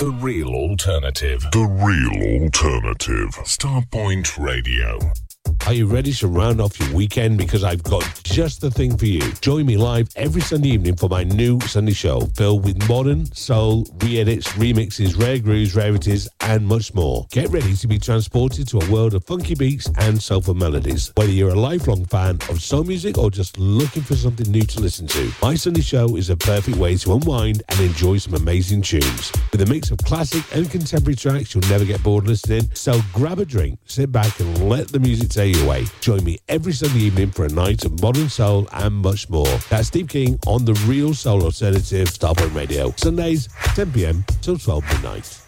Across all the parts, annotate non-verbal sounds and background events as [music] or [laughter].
The real alternative. The real alternative. Starpoint Radio. Are you ready to round off your weekend? Because I've got just the thing for you. Join me live every Sunday evening for my new Sunday show filled with modern, soul, re edits, remixes, rare grooves, rarities, and much more. Get ready to be transported to a world of funky beats and soulful melodies. Whether you're a lifelong fan of soul music or just looking for something new to listen to, my Sunday show is a perfect way to unwind and enjoy some amazing tunes. With a mix of classic and contemporary tracks, you'll never get bored listening. So grab a drink, sit back, and let the music take you Join me every Sunday evening for a night of modern soul and much more. That's Steve King on the Real Soul Alternative Starpoint Radio. Sundays, 10 p.m. till 12 midnight.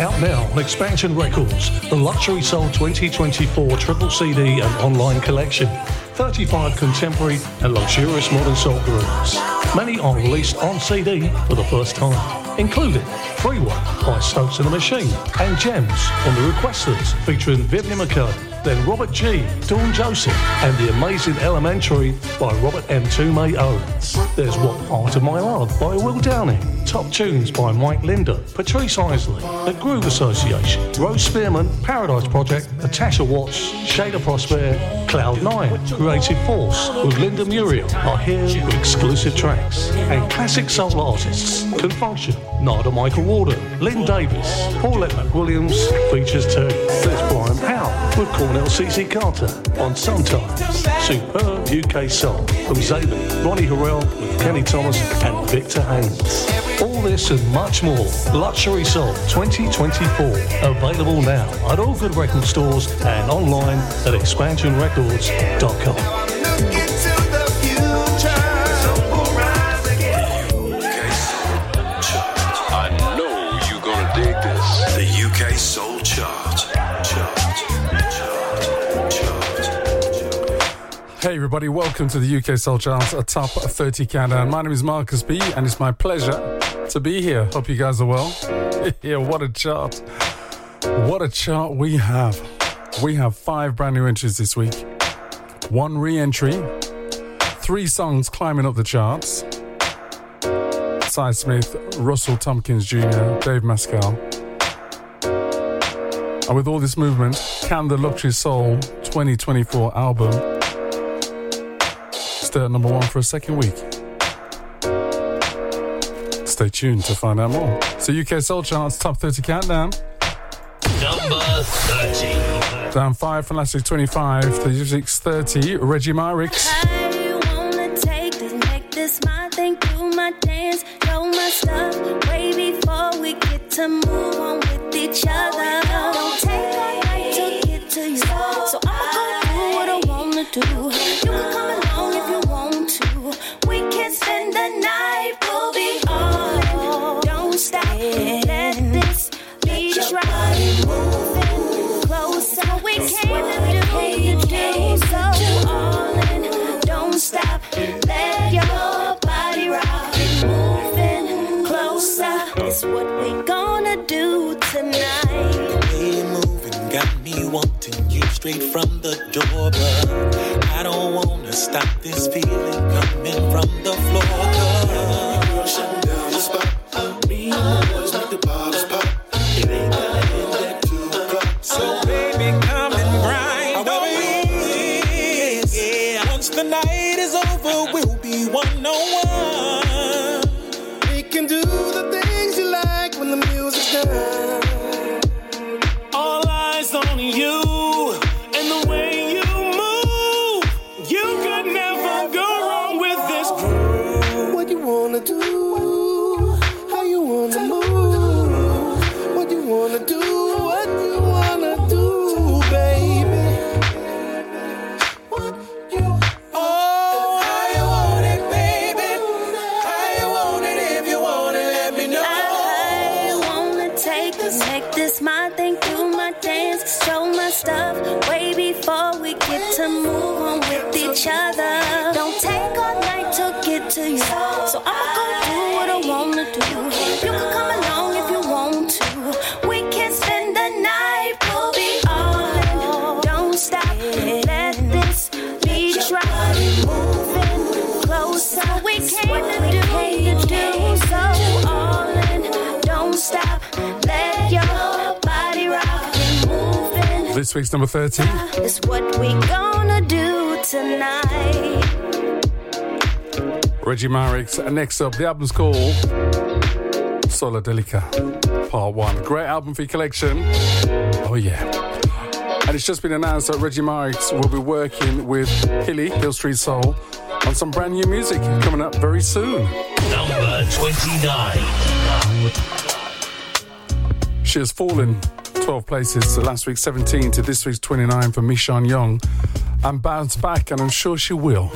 Out now on Expansion Records, the Luxury Soul 2024 triple CD and online collection. 35 contemporary and luxurious modern soul grooves. Many are released on CD for the first time, including Free One by Stokes and the Machine and Gems from the Requesters featuring Vivian McKay, then Robert G, Dawn Joseph, and The Amazing Elementary by Robert M. Tume Owens. There's What Part of My Love by Will Downing, Top Tunes by Mike Linder, Patrice Isley, The Groove Association, Rose Spearman, Paradise Project, Natasha Watts, Shada Prosper, Cloud9, Creative Force with Linda Muriel are here with exclusive tracks. And classic soul artists can function. Narada Michael Walden, Lynn Davis, Paulette McWilliams features too. There's Brian Powell with Cornell CC Carter on Sometimes. Superb UK Soul from Zayn, Ronnie Harrell with Kenny Thomas and Victor Haynes. All this and much more. Luxury Soul 2024. Available now at all good record stores and online at expansionrecords.com. Hey everybody, welcome to the UK Soul Charts, a top 30 countdown. My name is Marcus B, and it's my pleasure to be here. Hope you guys are well. [laughs] yeah, what a chart! What a chart we have. We have five brand new entries this week, one re-entry, three songs climbing up the charts. Sy Smith, Russell Tompkins Jr., Dave Mascal. And with all this movement, can the Luxury Soul 2024 album stay at uh, number one for a second week? Stay tuned to find out more. So UK Soul Charts Top 30 Countdown. Number 30. Down 5 from last week 25 to this week's 30, Reggie Myrix. I wanna take this, make this my thing, do my dance, know my stuff. Way before we get to move on with each other. Straight from the door. But I don't wanna stop this feeling coming from the floor. this week's number 13. Uh, it's what we gonna do tonight. Reggie Marix, next up, the album's called Sola Delica, part one. Great album for your collection. Oh, yeah. And it's just been announced that Reggie Marix will be working with Hilly, Hill Street Soul, on some brand new music coming up very soon. Number 29. She has fallen 12 places to last week's 17 to this week's 29 for Mishan Young. And bounce back, and I'm sure she will.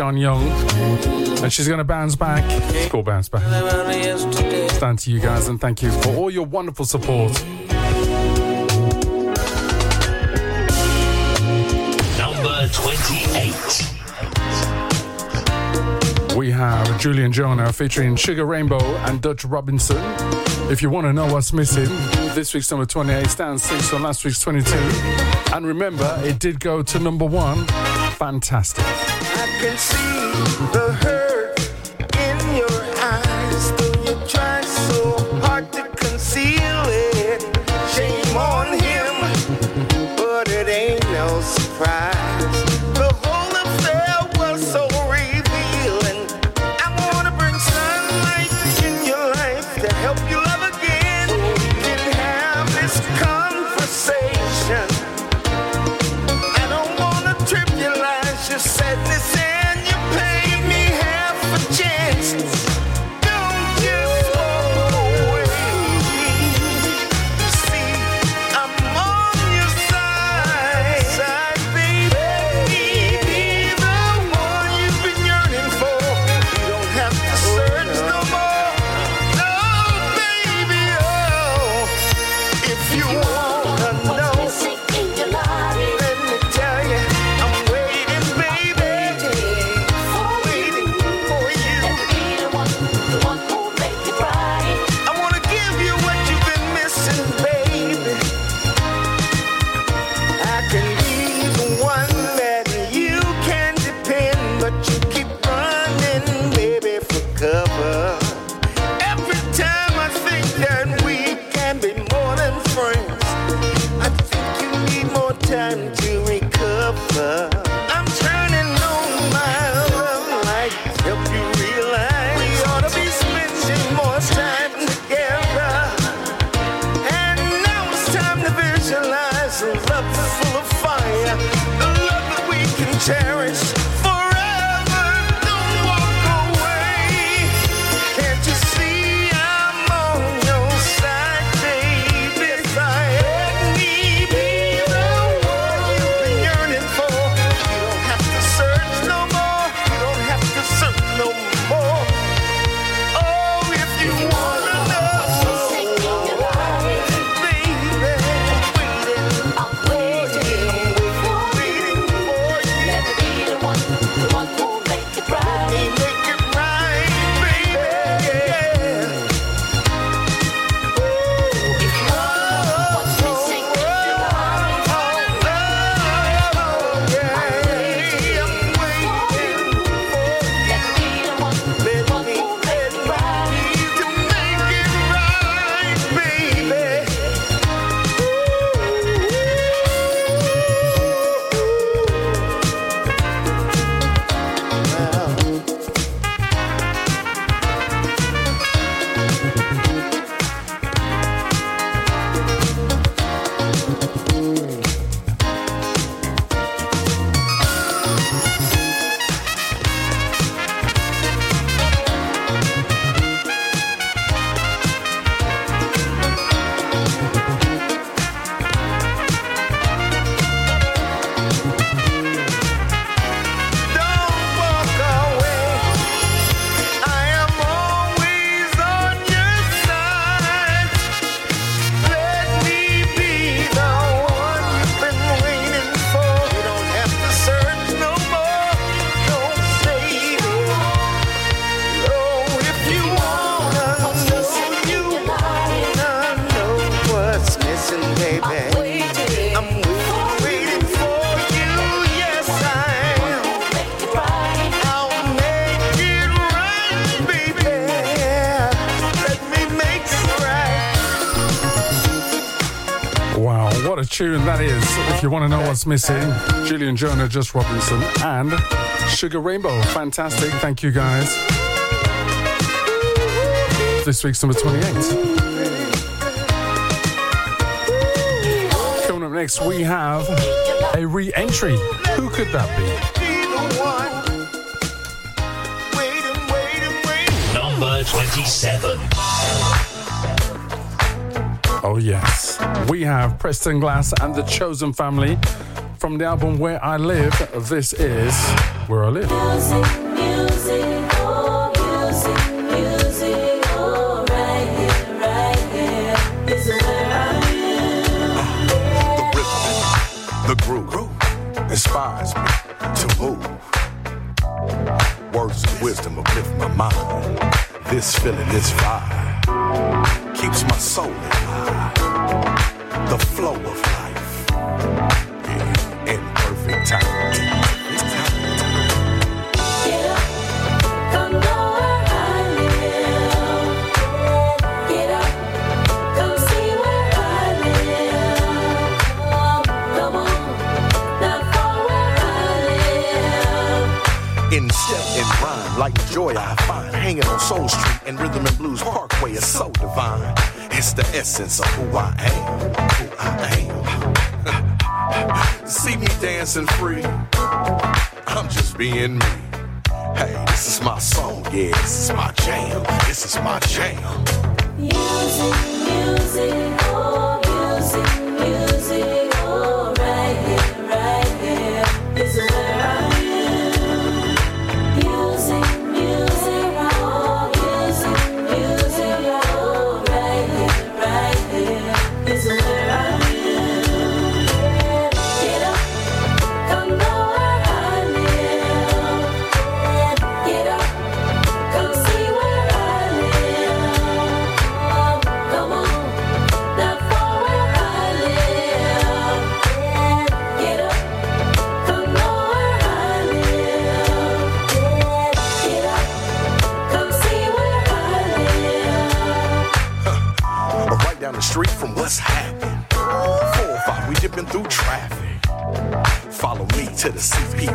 Sean Young. And she's going to bounce back. It's called Bounce Back. Stand to you guys and thank you for all your wonderful support. Number 28. We have Julian Jonah featuring Sugar Rainbow and Dutch Robinson. If you want to know what's missing, this week's number 28 stands 6 on last week's 22. And remember, it did go to number 1. Fantastic see the hurt. If you want to know what's missing, Julian Jonah, Dutch Robinson, and Sugar Rainbow. Fantastic. Thank you, guys. This week's number 28. Coming up next, we have a re entry. Who could that be? Number 27. Oh, yes. We have Preston Glass and the Chosen Family from the album Where I Live. This is Where I Live. The joy I find hanging on Soul Street and Rhythm and Blues Parkway is so divine. It's the essence of who I am, who I am. [laughs] See me dancing free. I'm just being me. Hey, this is my song, yeah, this is my jam, this is my jam. Come on,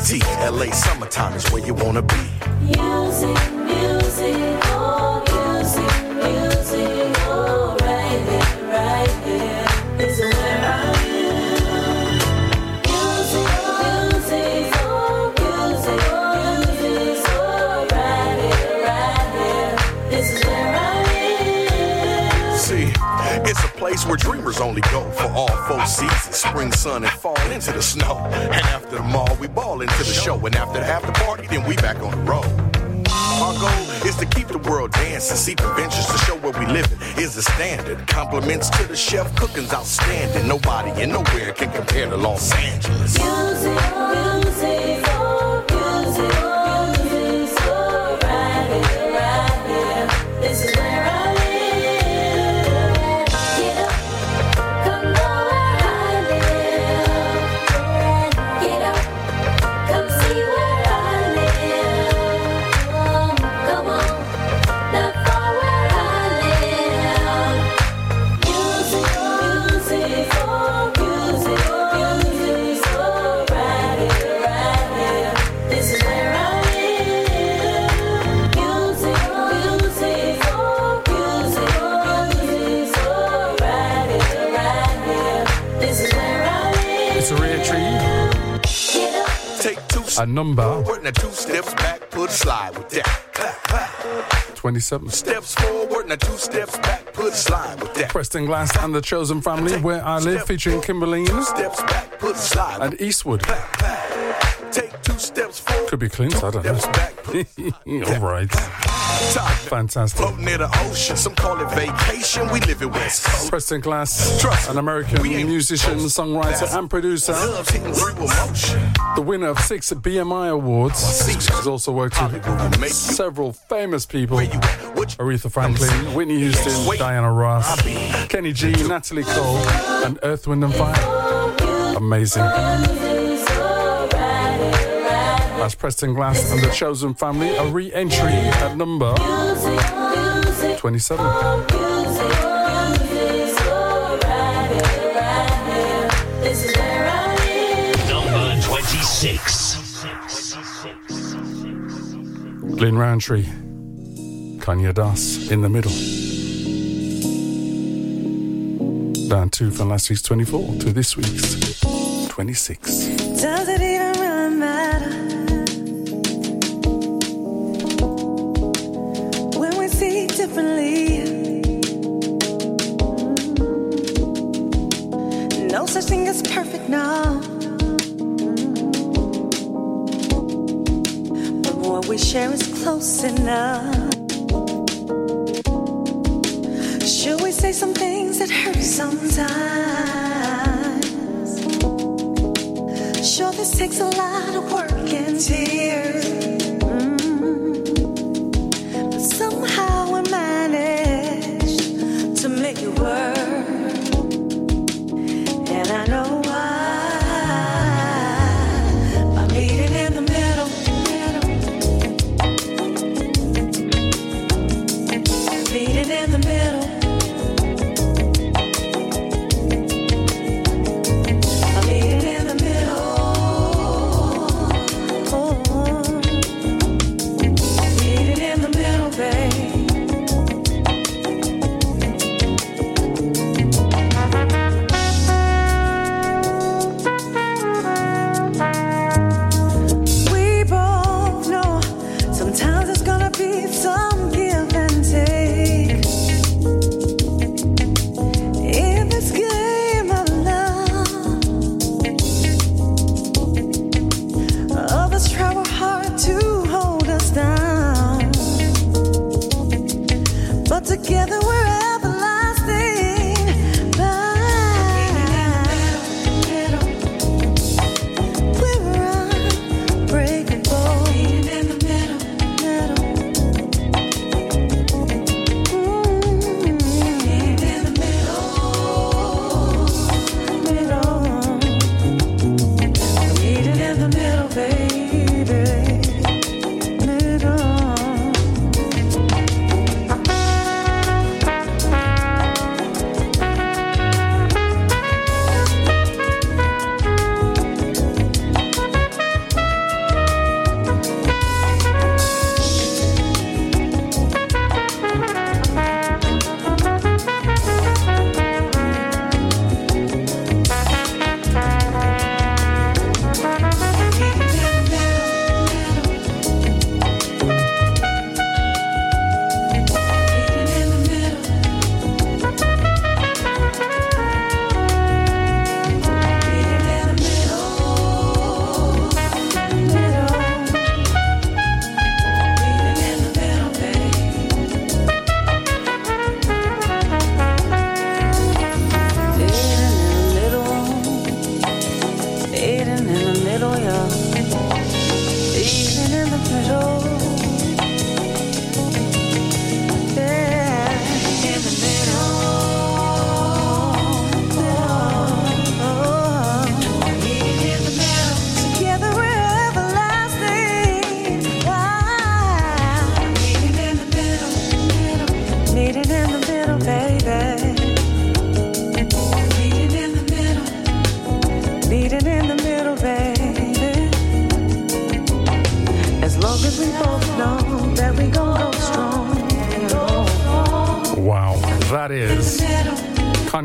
CPT. LA summertime is where you wanna be. Music, music, oh, music, music, oh, right here, right here. This is where I am. Music, music, oh, music, music, oh, right here, right here. This is where I am. See, it's a place where dreamers only go for all four seasons spring, sun, and fall into the snow. And after the mall, we ball into the show. And after half the party, then we back on the road. Our goal is to keep the world dancing. See conventions to show where we living is the standard. Compliments to the chef, cooking's outstanding. Nobody and nowhere can compare to Los Angeles. Music, music, A number now two steps back, put a slide with that. Clap, clap. 27. Steps forward, now two steps back, put a slide with that. Preston Glass and the Chosen Family, Where I Live, featuring Kimberly Steps back, put a slide. and Eastwood. Take two steps forward. Could be Clint, I don't know. [laughs] All right. Fantastic. Floating near the ocean, some call it vacation. We live in West Coast. Preston Glass, an American musician, songwriter, and producer. Love's hitting through emotion. The winner of six BMI awards. He's also worked with several famous people Aretha Franklin, Whitney Houston, Diana Ross, Kenny G, Natalie Cole, and Earth, Wind, and Fire. Amazing. That's Preston Glass and the Chosen Family, a re entry at number 27. Number 26. Glenn Roundtree, Kanye Das in the middle. Down two from last week's 24 to this week's 26. Should we say some things that hurt sometimes? Sure, this takes a lot of work and tears.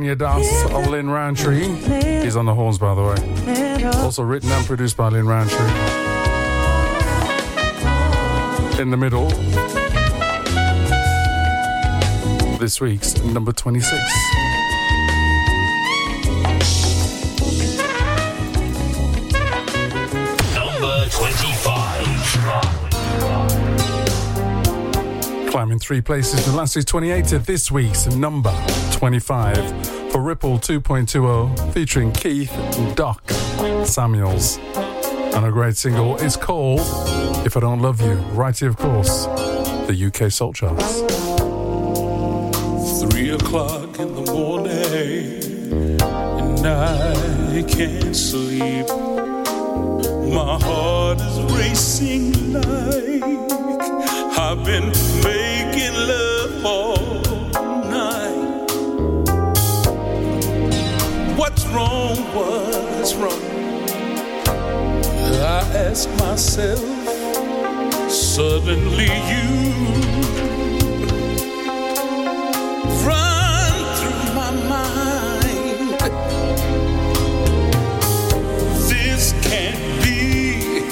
Kanye Das of Lynn Roundtree. He's on the horns, by the way. Also written and produced by Lynn Roundtree. In the middle, this week's number 26. Number 25. Climbing three places from last week's 28 to this week's number 25 for Ripple 2.20 featuring Keith Doc Samuels. And a great single is called If I Don't Love You, right here, of course, the UK Soul Charts. Three o'clock in the morning, and I can't sleep. My heart is racing like I've been making wrong? What's wrong? I ask myself, suddenly you run through my mind. This can't be,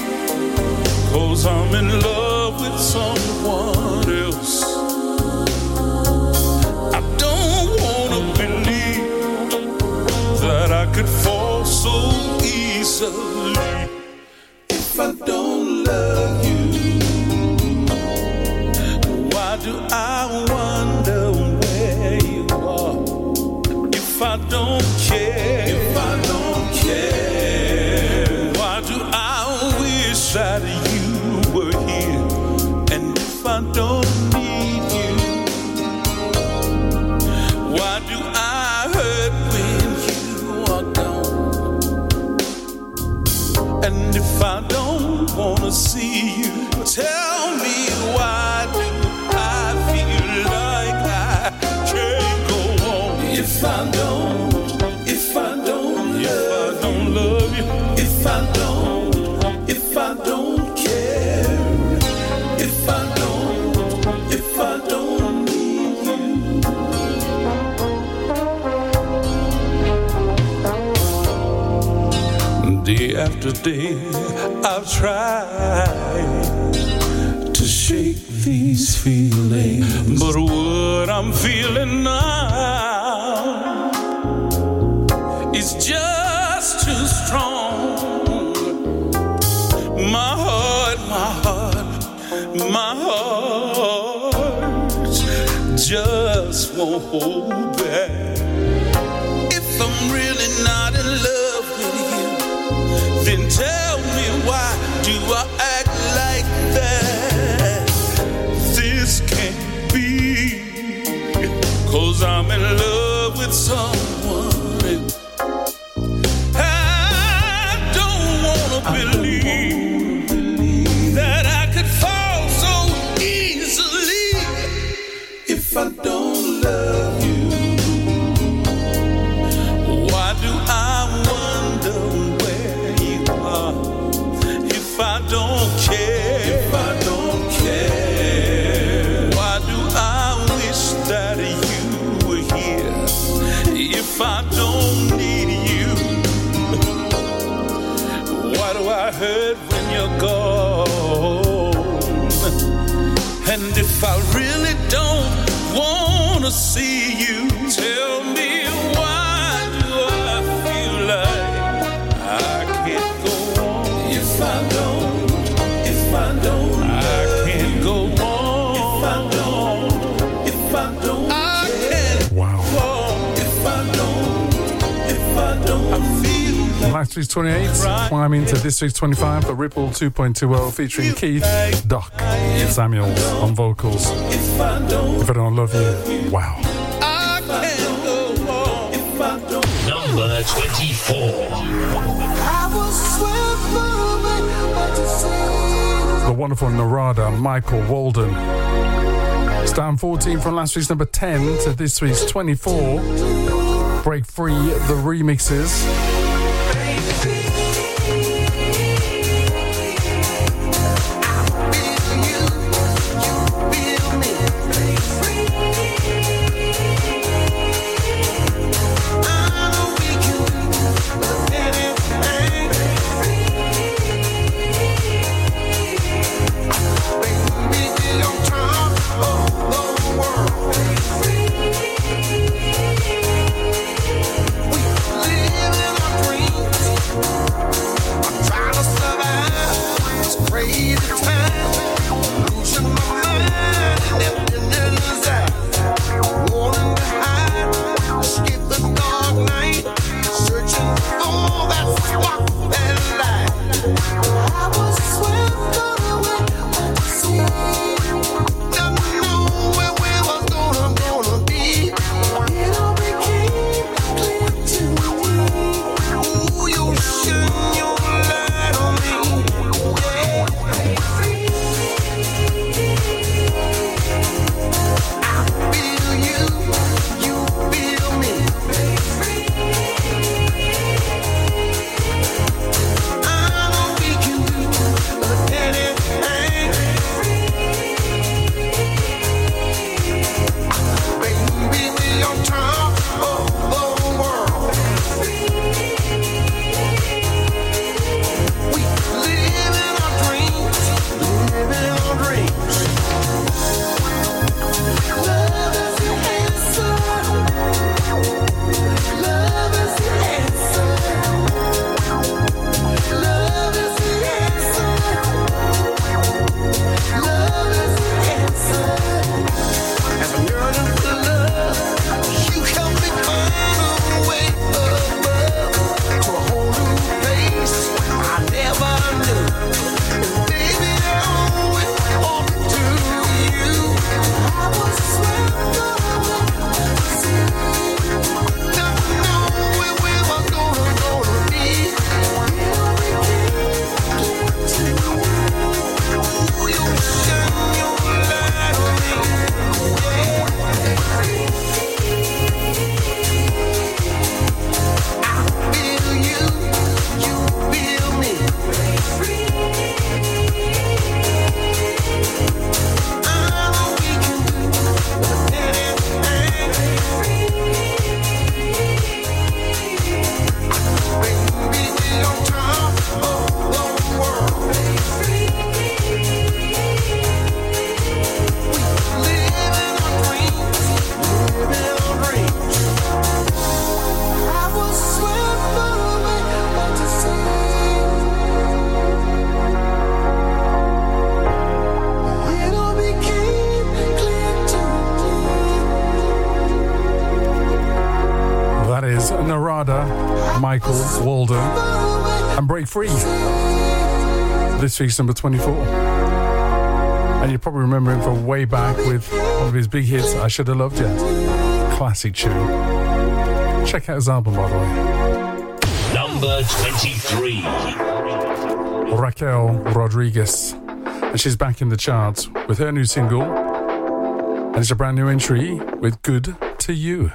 cause I'm in love with someone easily after day, I've tried to shake these feelings, but what I'm feeling now is just too strong. My heart, my heart, my heart just won't hold back. I act like that. This can't be I'm in love with someone. I don't wanna believe that I could fall so easily if I don't love see week's 28, climbing to this week's 25 for Ripple 2.20 featuring Keith Doc Samuels on vocals. if I don't, If I don't love you, wow. I can't go on. If I don't. Number 24. The wonderful Narada Michael Walden. It's down 14 from last week's number 10 to this week's 24. Break free the remixes. This number 24. And you probably remember him from way back with one of his big hits, I Should Have Loved You. Classic tune. Check out his album, by the way. Number 23. Raquel Rodriguez. And she's back in the charts with her new single. And it's a brand new entry with Good to You.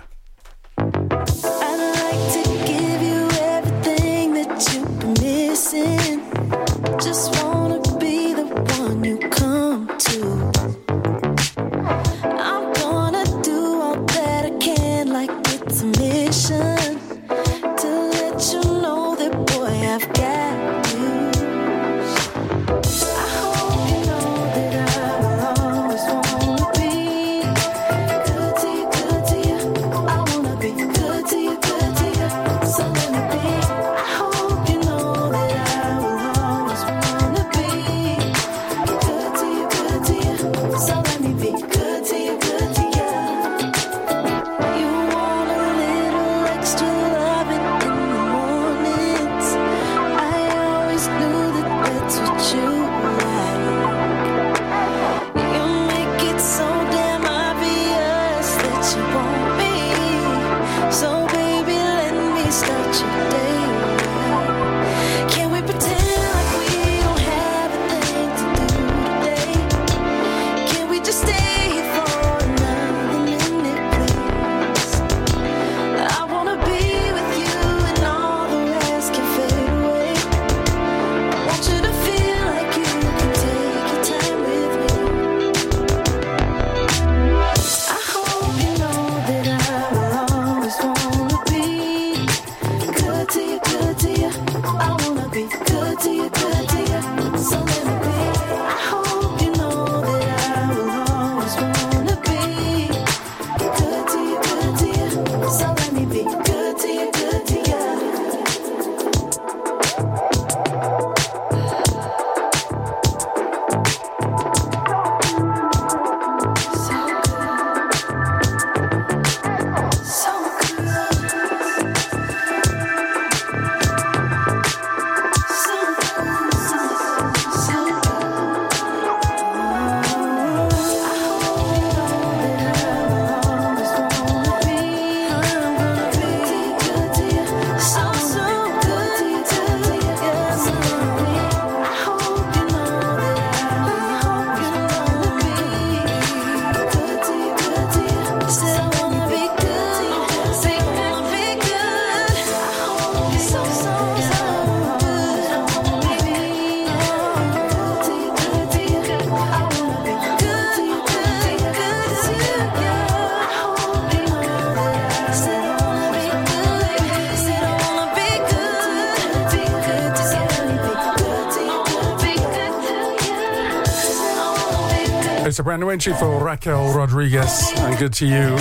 Brand new entry for Raquel Rodriguez and Good to You.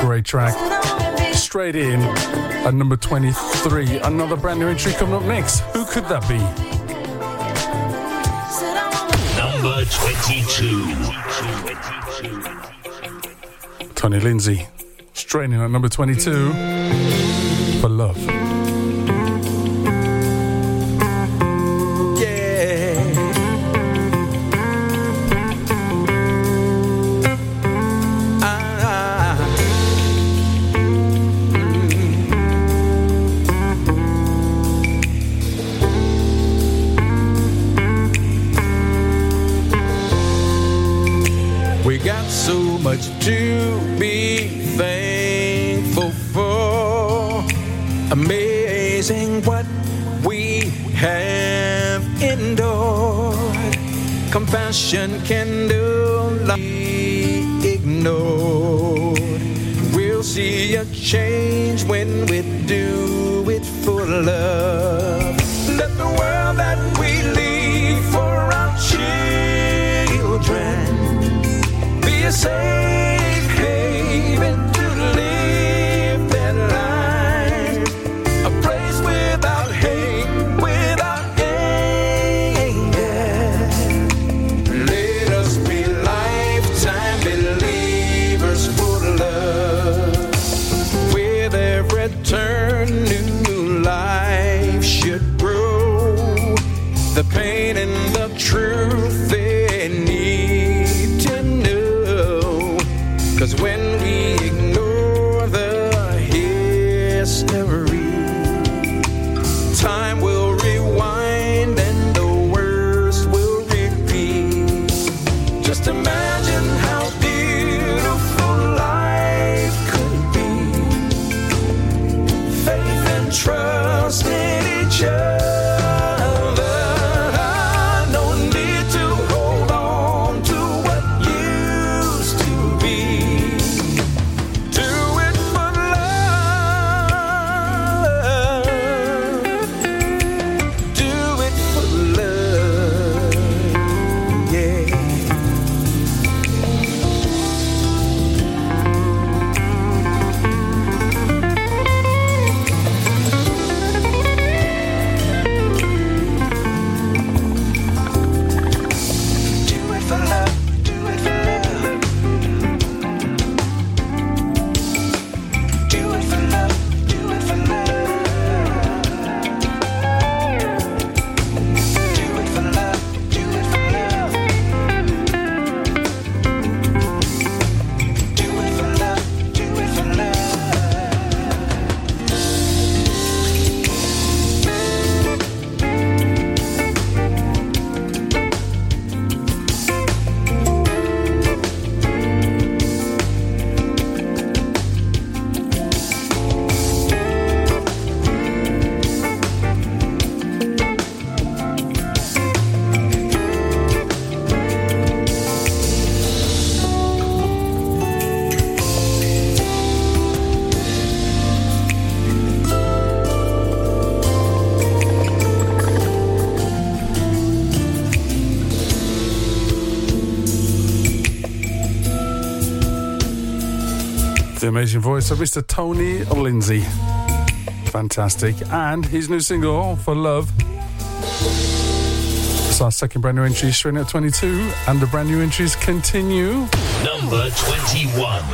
Great track. Straight in at number 23. Another brand new entry coming up next. Who could that be? Number 22. Tony Lindsay. Straight in at number 22 for Love. Voice of Mr. Tony Lindsay. Fantastic. And his new single, For Love. It's our second brand new entry, straight at 22. And the brand new entries continue. Number 21.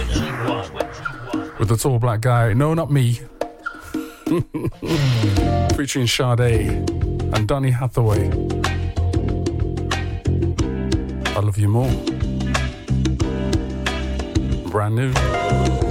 With the tall black guy. No, not me. [laughs] Featuring Sade and Donny Hathaway. I love you more. Brand new.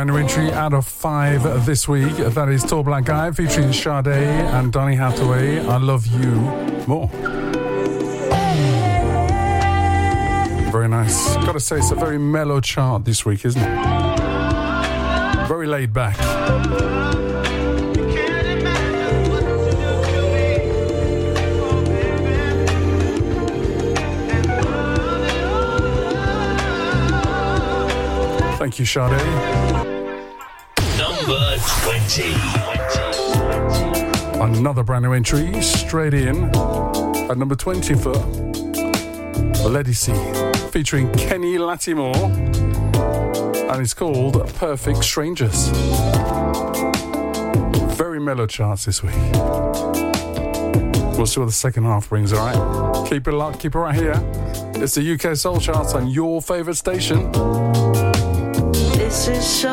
Brand new entry out of five this week. That is Tall Black Guy featuring Sade and Donny Hathaway. I love you more. Very nice. Gotta say, it's a very mellow chart this week, isn't it? Very laid back. Thank you, Sade. 20. Another brand new entry, straight in at number 20 for Lady C, featuring Kenny Lattimore, and it's called Perfect Strangers. Very mellow charts this week. We'll see what the second half brings, alright? Keep it locked, keep it right here. It's the UK Soul Charts on your favourite station. This is so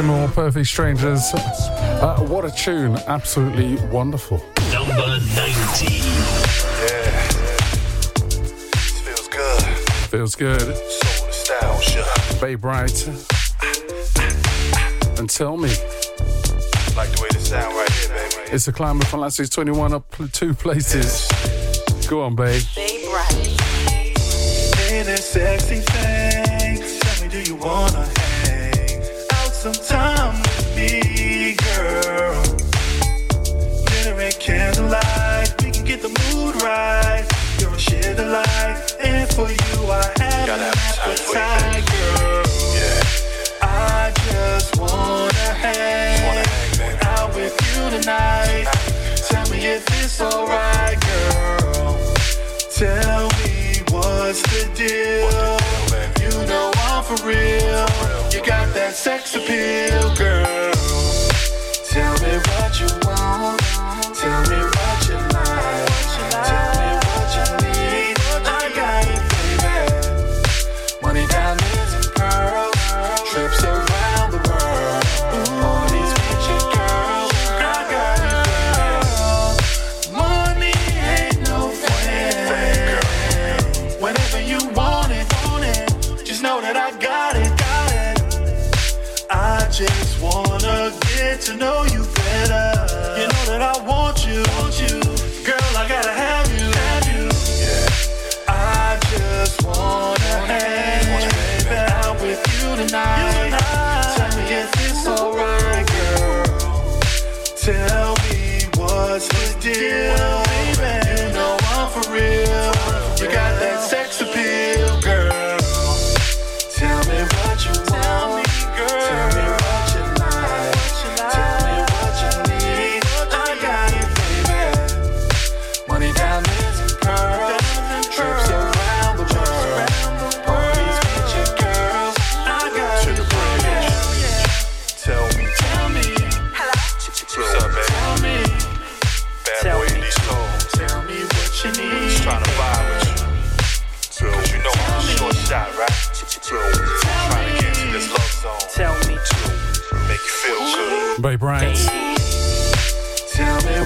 More Perfect Strangers. Uh, what a tune, absolutely wonderful. Number 19. Yeah. Feels good. Feels good. So. Babe Bright. and tell me. Like the way this sound right here, baby. It's a climber from last week's 21 up two places. Go on, babe. Bay Bright. Sexy thing? Tell me, do you wanna?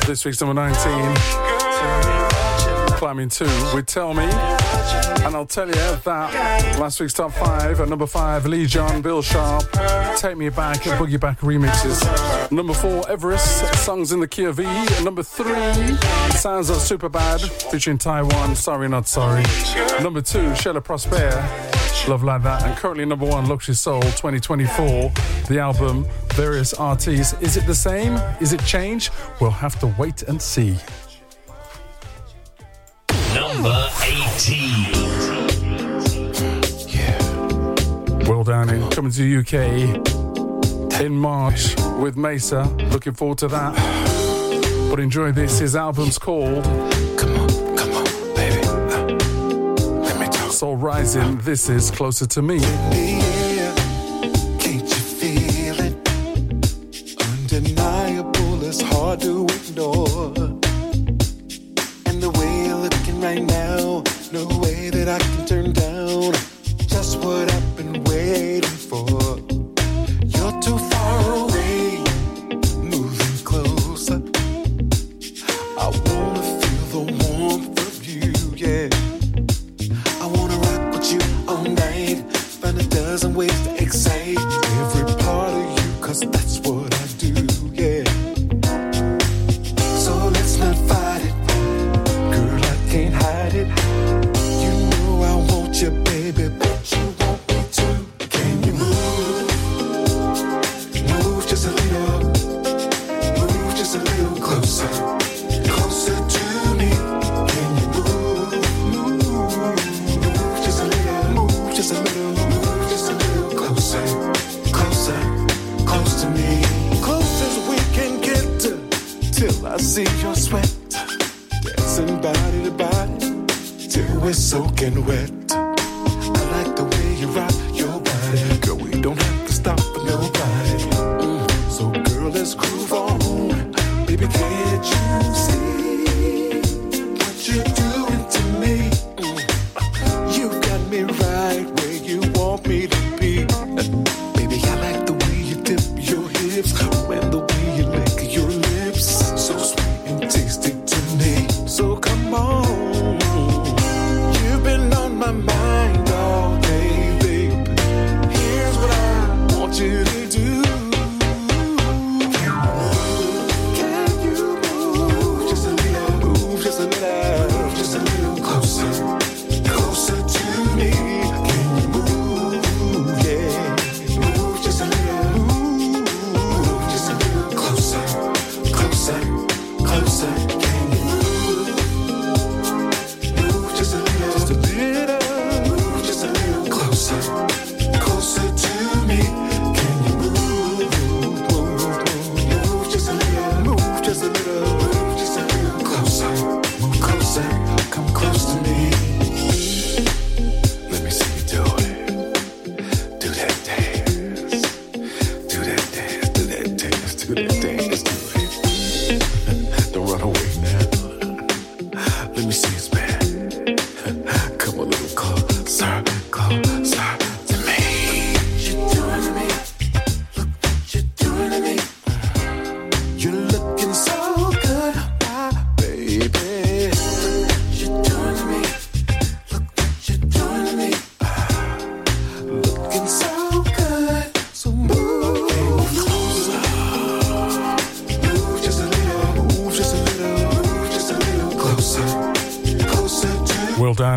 this week's number 19. Climbing 2 with Tell Me. And I'll tell you that last week's top 5 at number 5, Lee John, Bill Sharpe, Take Me Back and Boogie Back remixes. Number 4, Everest, Songs in the Key of E. Number 3, Sounds of Superbad featuring Taiwan, Sorry Not Sorry. Number 2, Shella Prosper, Love Like That, and currently number one, Luxury Soul 2024, the album, various artists. Is it the same? Is it change? We'll have to wait and see. Number 18. Yeah. Will Downing coming to the UK in March with Mesa. Looking forward to that. But enjoy this. His album's called. Soul Rising. This is Closer to Me.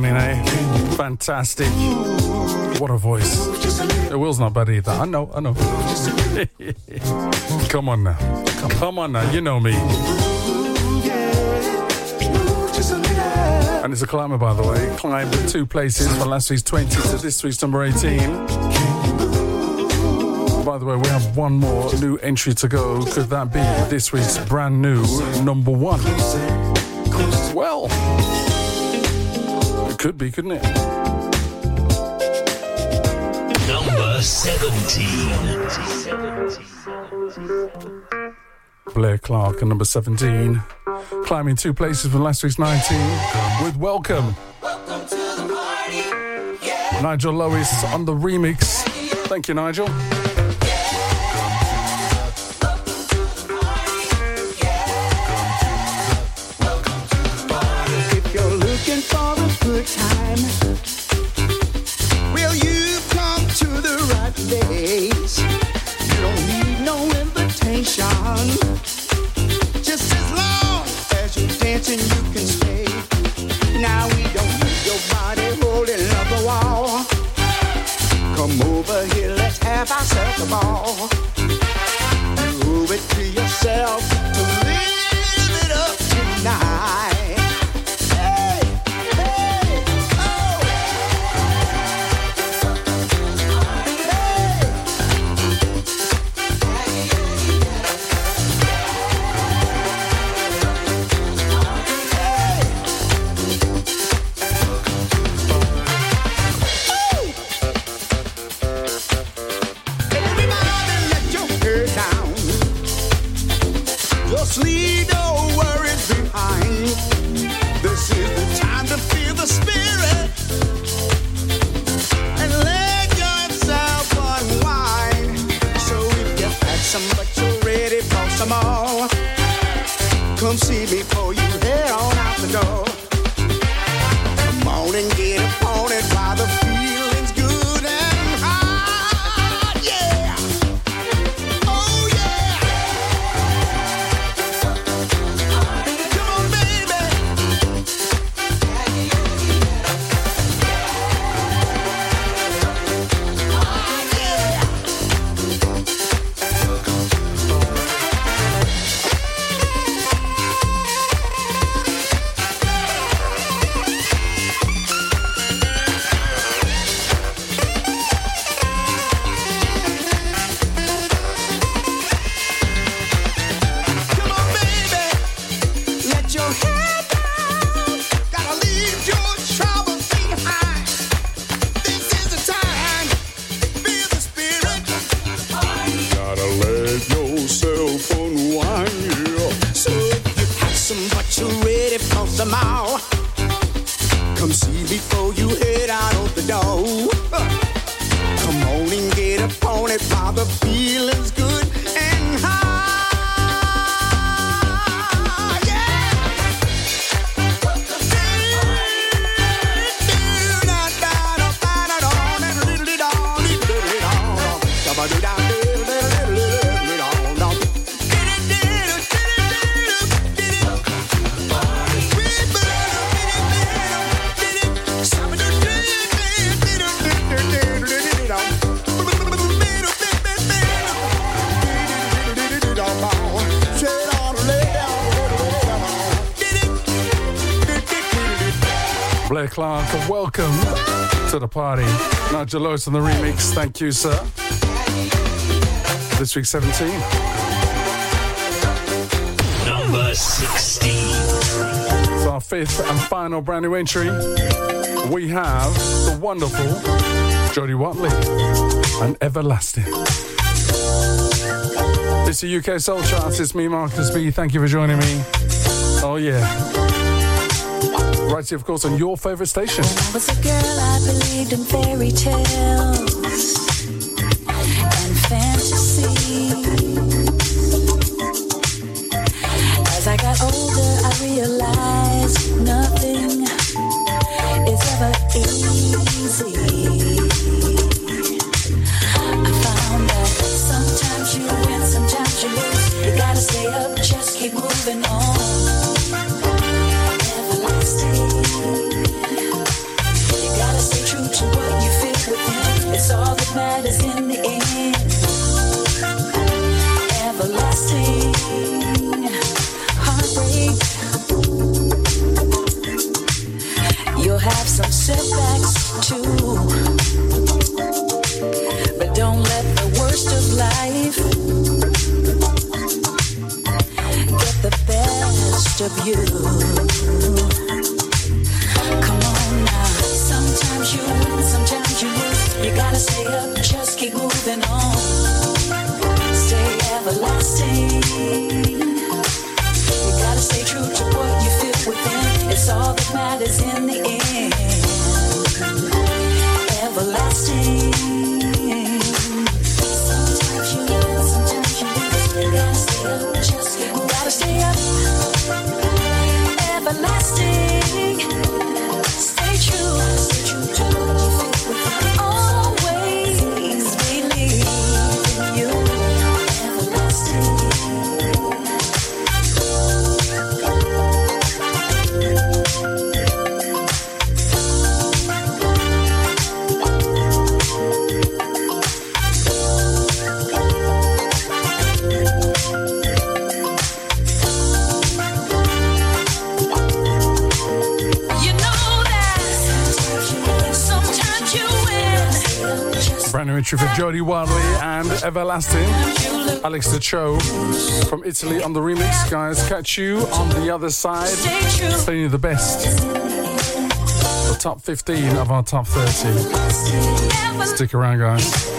Downing, eh? Fantastic. What a voice. The Will's not bad either. I know, I know. [laughs] Come on now. Come on now, you know me. And it's a climber, by the way. Climbed two places from last week's 20 to this week's number 18 by the way, we have one more new entry to go. Could that be this week's brand new number one? Could be, couldn't it? Number 17. Blair Clark at number 17, climbing two places from last week's 19 with Welcome. Welcome yeah. Nigel Lewis on the remix. Thank you, Nigel. welcome to the party. Nigel Lewis on the remix. Thank you, sir. This week 17. Number 16. It's our fifth and final brand new entry. We have the wonderful Jody Watley and Everlasting. It's a UK Soul Charts. It's me, Marcus B. Thank you for joining me. Oh, yeah of course, on your favourite station. Watley and Everlasting. Alex Di Ciò from Italy on the remix. Guys, catch you on the other side. Playing you the best. The top 15 of our top 30. Stick around, guys.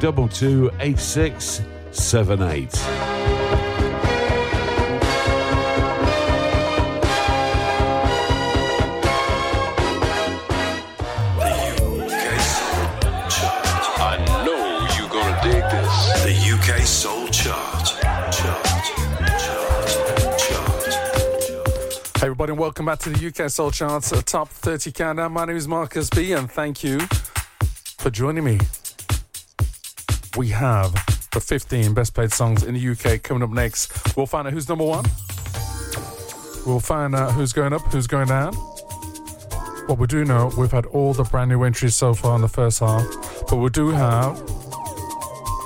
228678. I know you're gonna dig this. The UK Soul Chart. Chart. Chart. Chart. Hey everybody, and welcome back to the UK Soul Charts uh, Top 30 Countdown. My name is Marcus B, and thank you for joining me. We have the 15 best played songs in the UK coming up next. We'll find out who's number one. We'll find out who's going up, who's going down. What we do know, we've had all the brand new entries so far in the first half, but we do have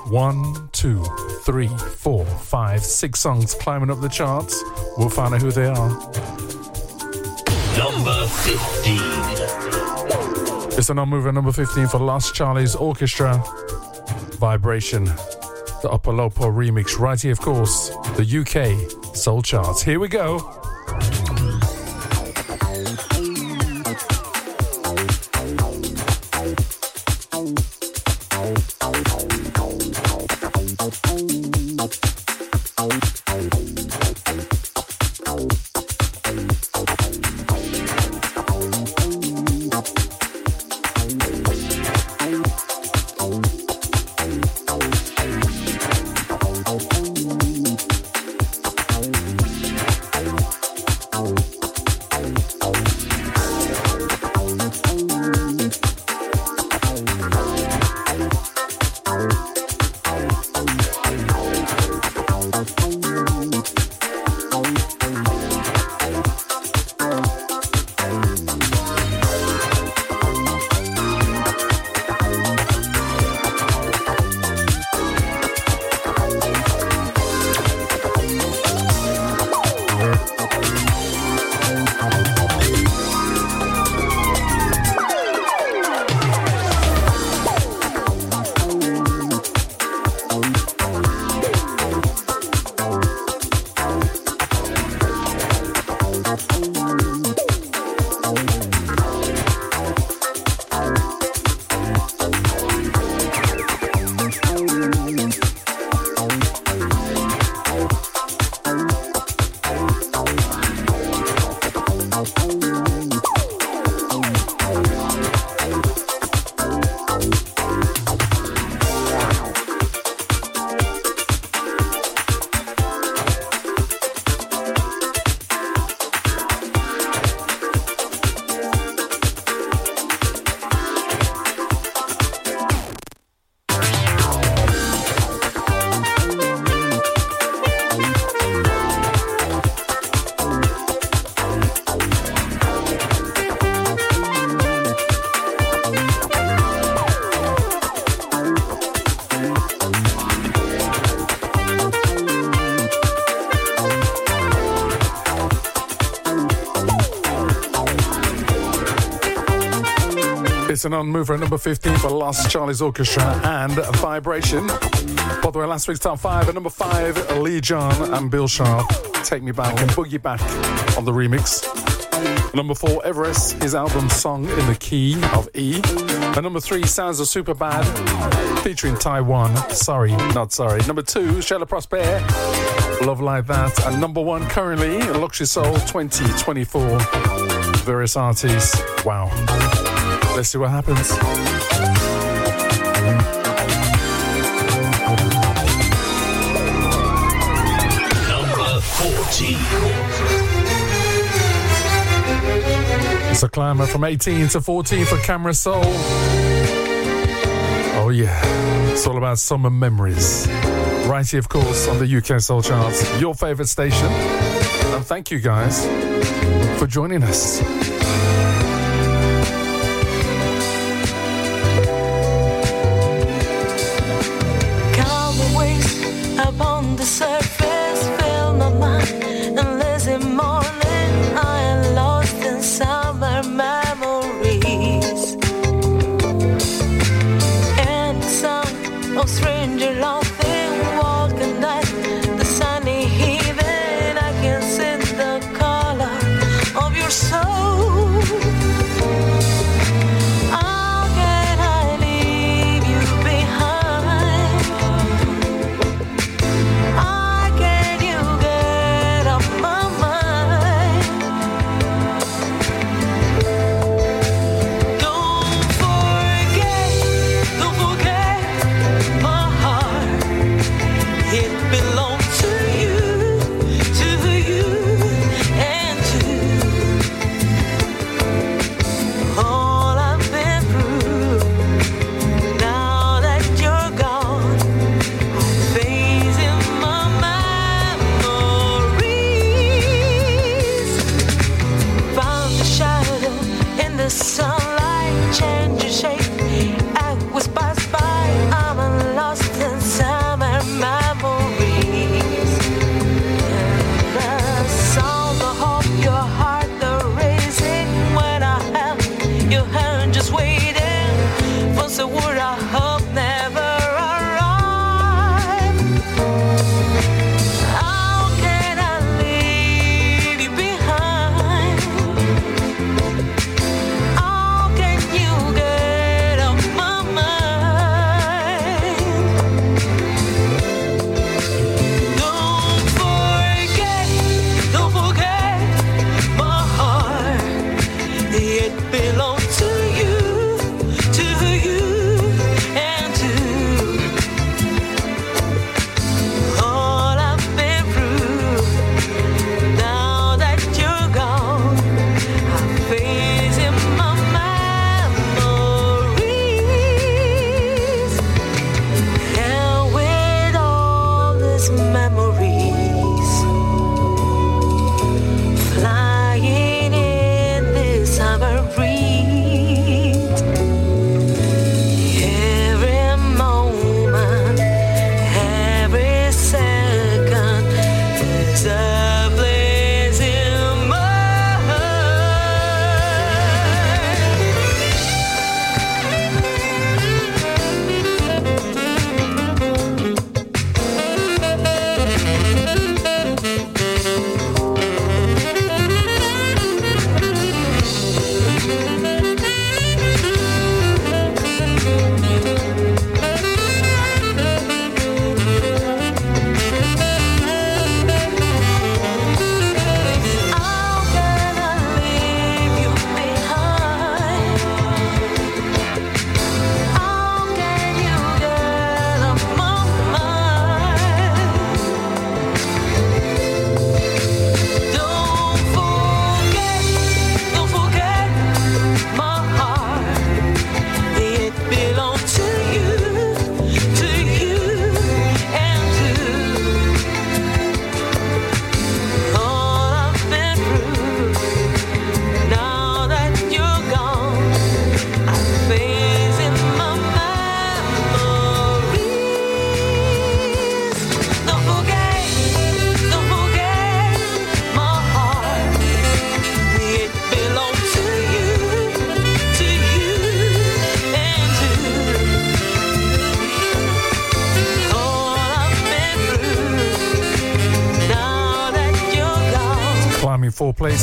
one, two, three, four, five, six songs climbing up the charts. We'll find out who they are. Number 15. It's a non-mover number 15 for Lost Charlie's Orchestra. Vibration. The Upper Lopo remix right here, of course. The UK Soul Charts. Here we go. It's an on-mover at number 15 for Lost Charlie's Orchestra and Vibration. By the way, last week's top five at number five, Lee John and Bill Sharpe. Take Me Back and Boogie Back on the remix. Number four, Everest, his album Song in the Key of E. And number three, Sounds of Super Bad, featuring Taiwan. Sorry, not sorry. Number two, Sheila Prosper, Love Like That. And number one, currently, Luxury Soul 2024. Various artists. Wow. Let's see what happens. Number 14. It's a climber from 18 to 14 for Camera Soul. Oh, yeah. It's all about summer memories. Right here, of course, on the UK Soul Charts, your favorite station. And thank you guys for joining us.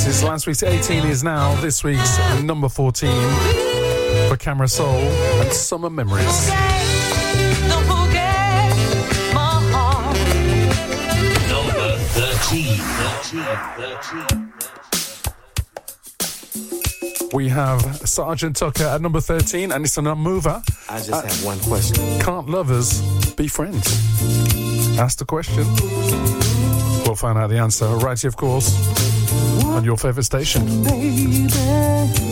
Places. Last week's 18 is now this week's number 14 for Camera Soul and Summer Memories. Don't forget my heart. Number 13. 13. 13. We have Sergeant Tucker at number 13, and it's a mover. I just have uh, one question. Can't lovers be friends? Ask the question. We'll find out the answer right here, of course, on your favorite station. baby.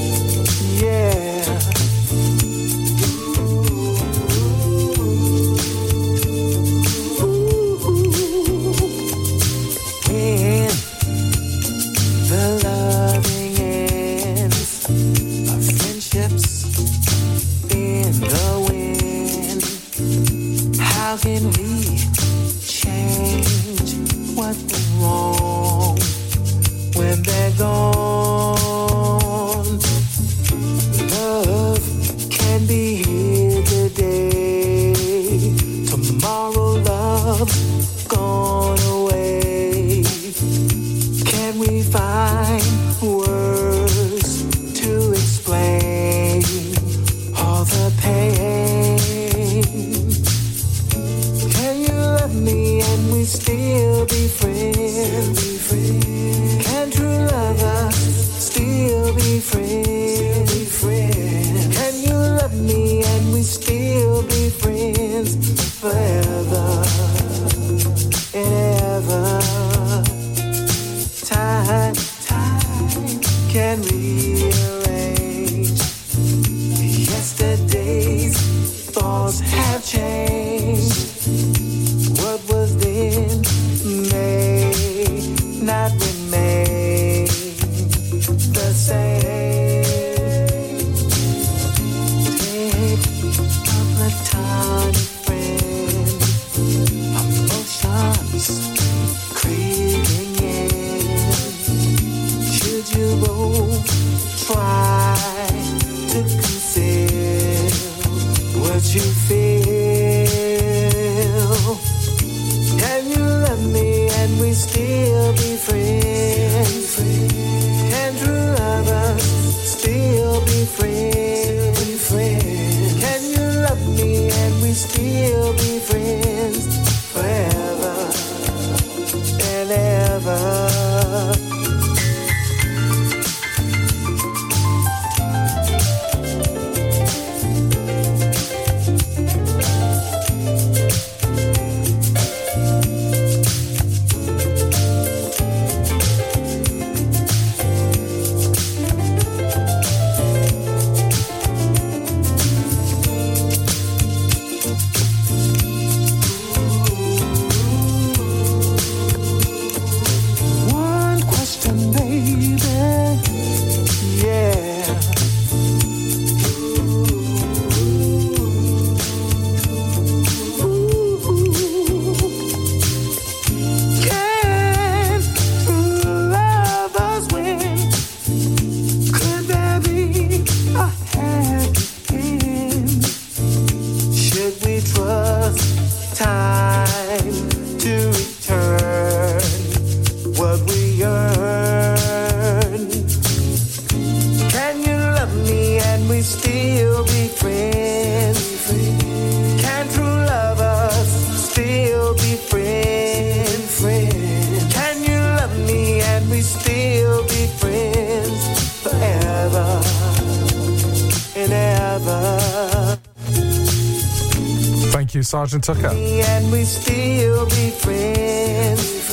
Sergeant Tucker. and we still be friends?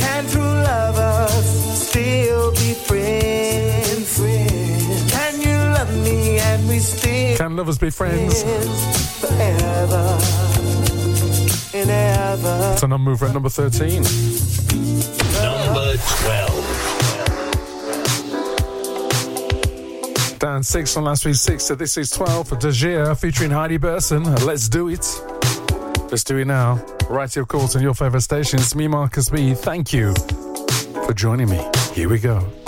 Can true lovers still be friends? Can you love me and we still Can lovers be friends? forever and ever? It's a non-mover at number 13. Number 12. Down six from last week's six So this is 12 for Dajir featuring Heidi Burson. Let's do it. Let's do it now. Right of course, on your favorite station. It's me, Marcus B. Thank you for joining me. Here we go.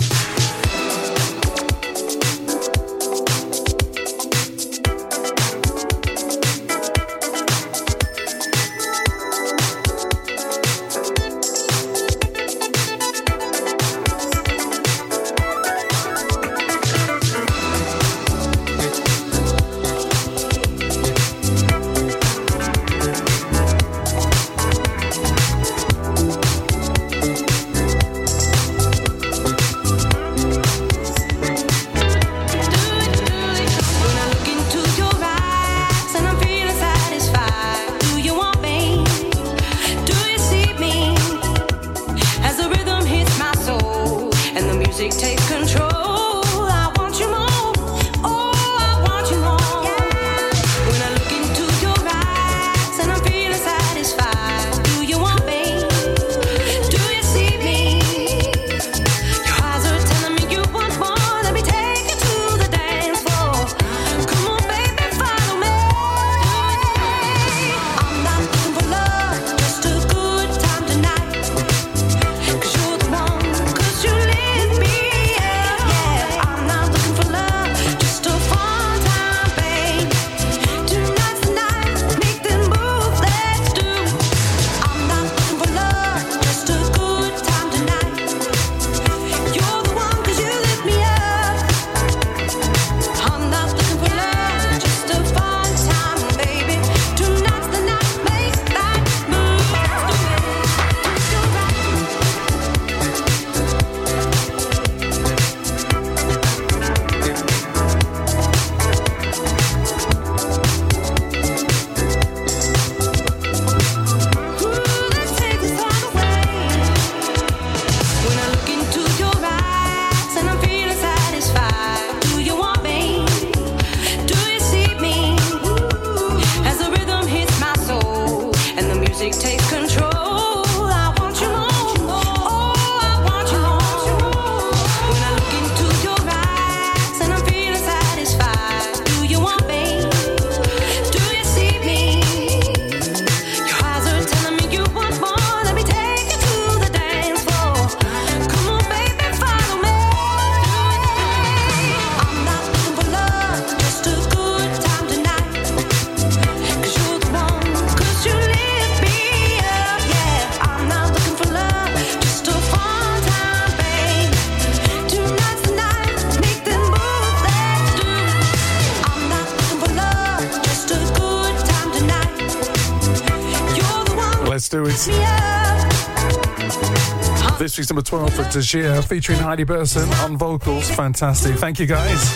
Week's number 12 for Dajir, featuring Heidi Burson on vocals. Fantastic. Thank you, guys.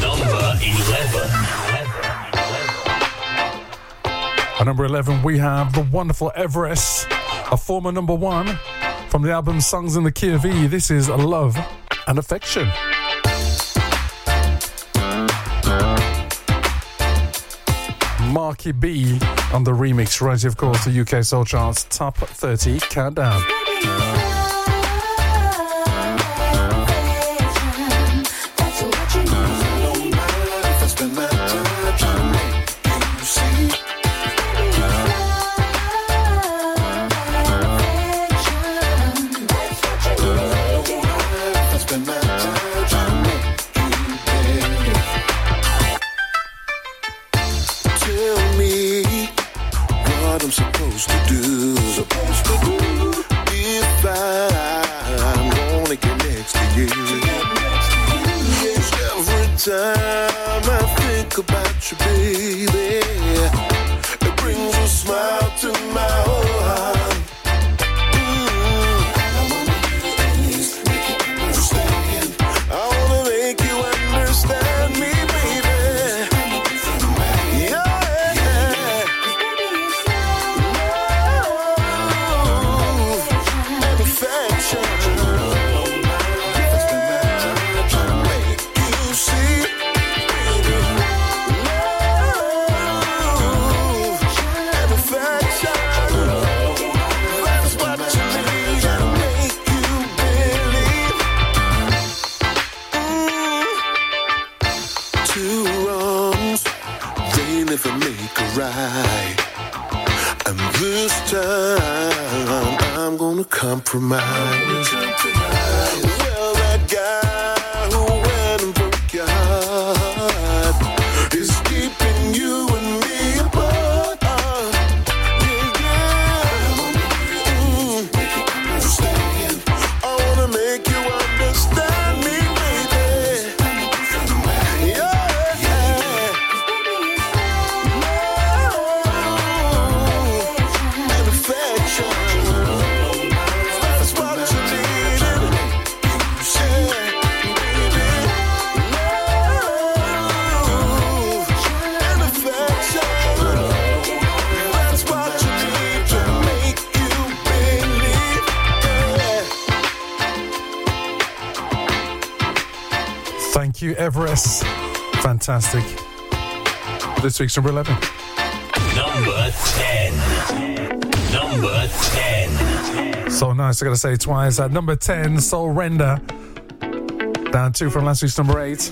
Number 11. At number 11, we have the wonderful Everest, a former number one from the album Songs in the Key of E. This is Love and Affection. Marky B on the remix, right, of course, the UK Soul Charts Top 30 Countdown. Supposed to do. Supposed to do if I'm gonna get next to you. Yes, every time I think about you, baby, compromise. Fantastic. This week's number 11. Number 10. Number 10. So nice, I gotta say it twice. At number 10, Soul Render. Down two from last week's number 8.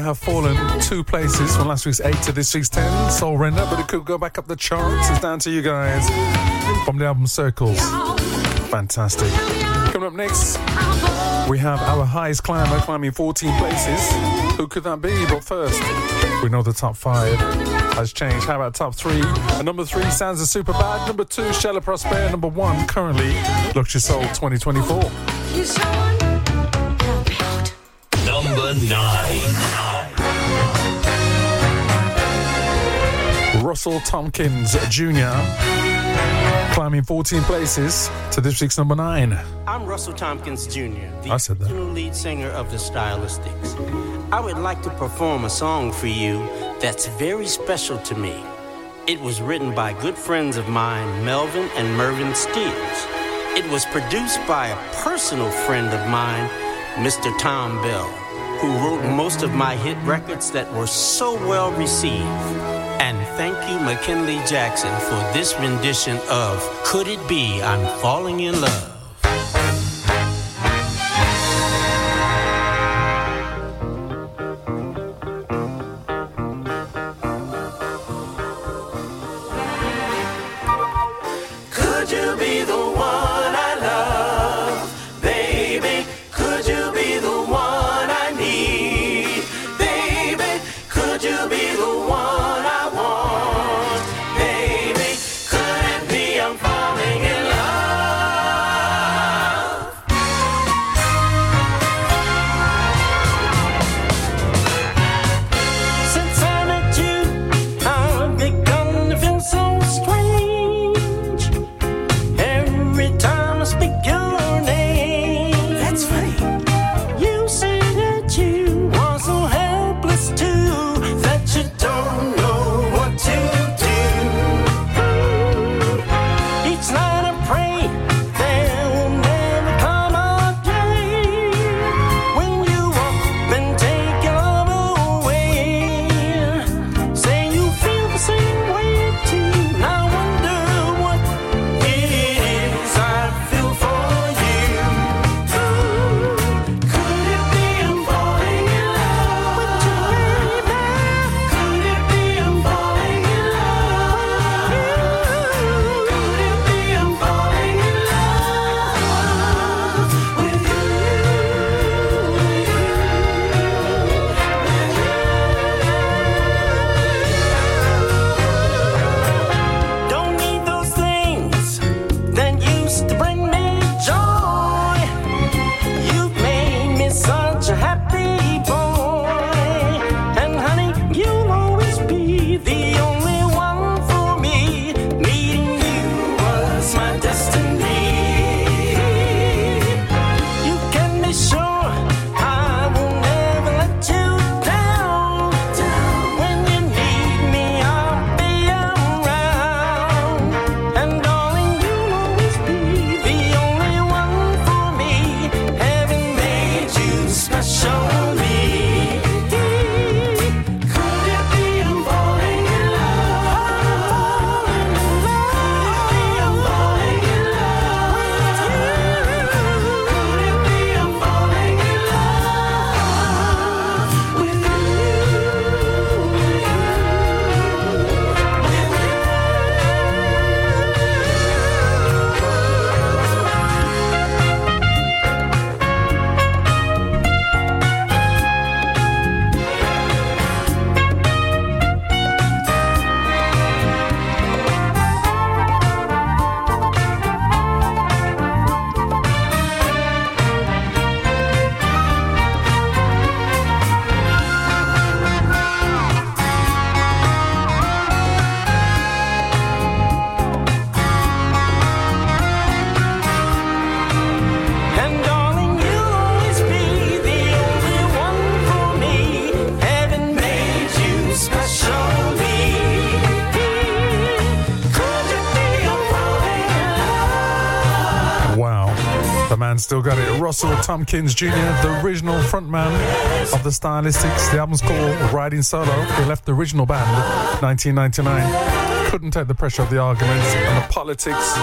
Have fallen two places from last week's 8 to this week's 10. Soul Render, but it could go back up the charts. It's down to you guys. From the album Circles. Fantastic. Coming up next, we have our highest climber climbing 14 places. Who could that be? But first, we know the top five has changed. How about top three? At number three, Sounds of Super Bad. Number two, Shella Prosper. Number one, currently, Luxury Soul 2024. Number nine. Russell Thompkins Jr. climbing 14 places to this week's number nine. I'm Russell Thompkins Jr., the I said that. original lead singer of the Stylistics. I would like to perform a song for you that's very special to me. It was written by good friends of mine, Melvin and Mervyn Steals. It was produced by a personal friend of mine, Mr. Thom Bell, who wrote most of my hit records that were so well received. And thank you, McKinley Jackson, for this rendition of Could It Be I'm Falling in Love? Still got it. Russell Thompkins Jr., the original frontman of the Stylistics. The album's called Riding Solo. He left the original band in 1999. couldn't take the pressure of the arguments and the politics.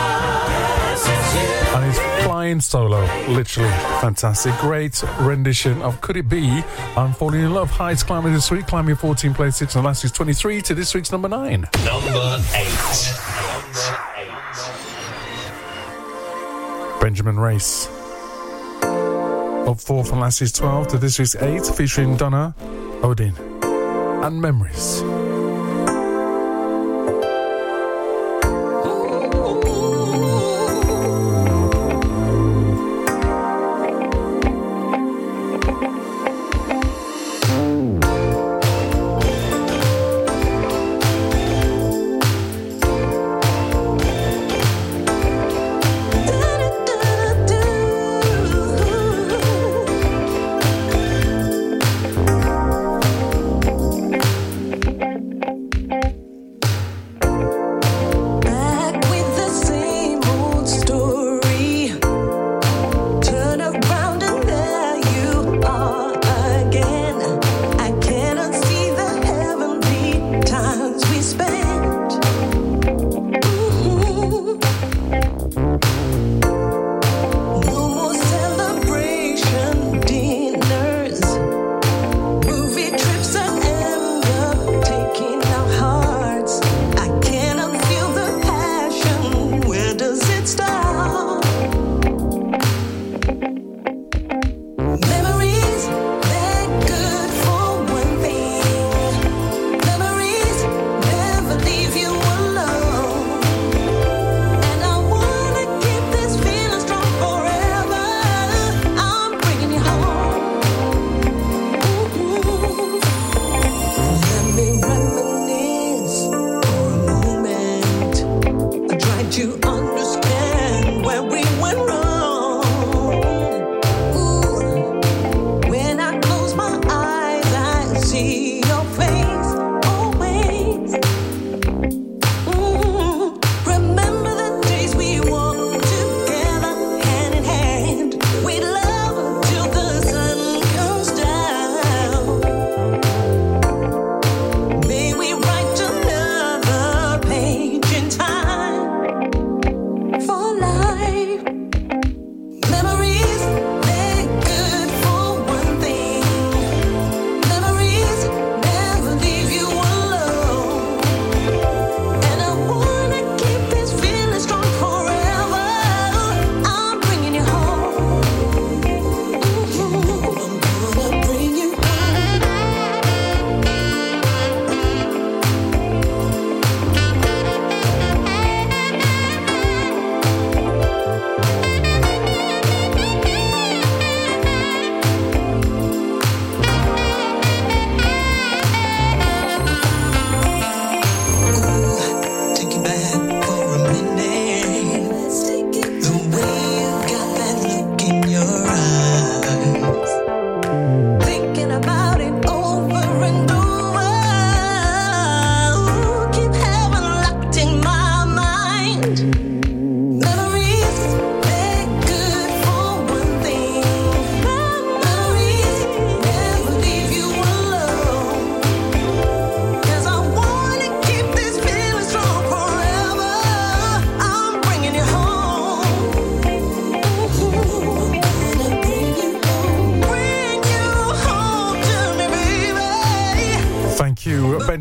And he's flying solo, literally fantastic. Great rendition of Could It Be? I'm Falling in Love. Heights climbing this week, climbing 14 places and last week's 23 to this week's number 9. Number 8. Benjamin Race. Up 4 from last 12 to this week's 8, featuring Donna, Odin, and Memories.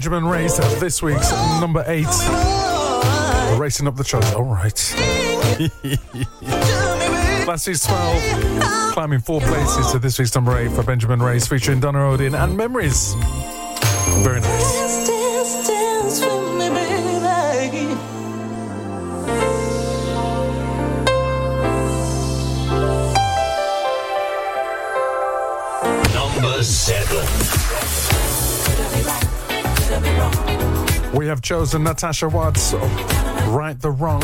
Benjamin Race this week's number eight. Racing up the charts. All right. [laughs] Last week's 12, climbing four places to this week's number eight for Benjamin Race, featuring Donna Odin and Memories. Very nice. We have chosen Natasha Watts, Right the Wrong.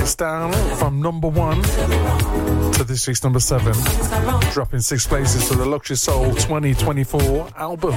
It's down from number one to this week's number seven, dropping six places to the Luxury Soul 2024 album.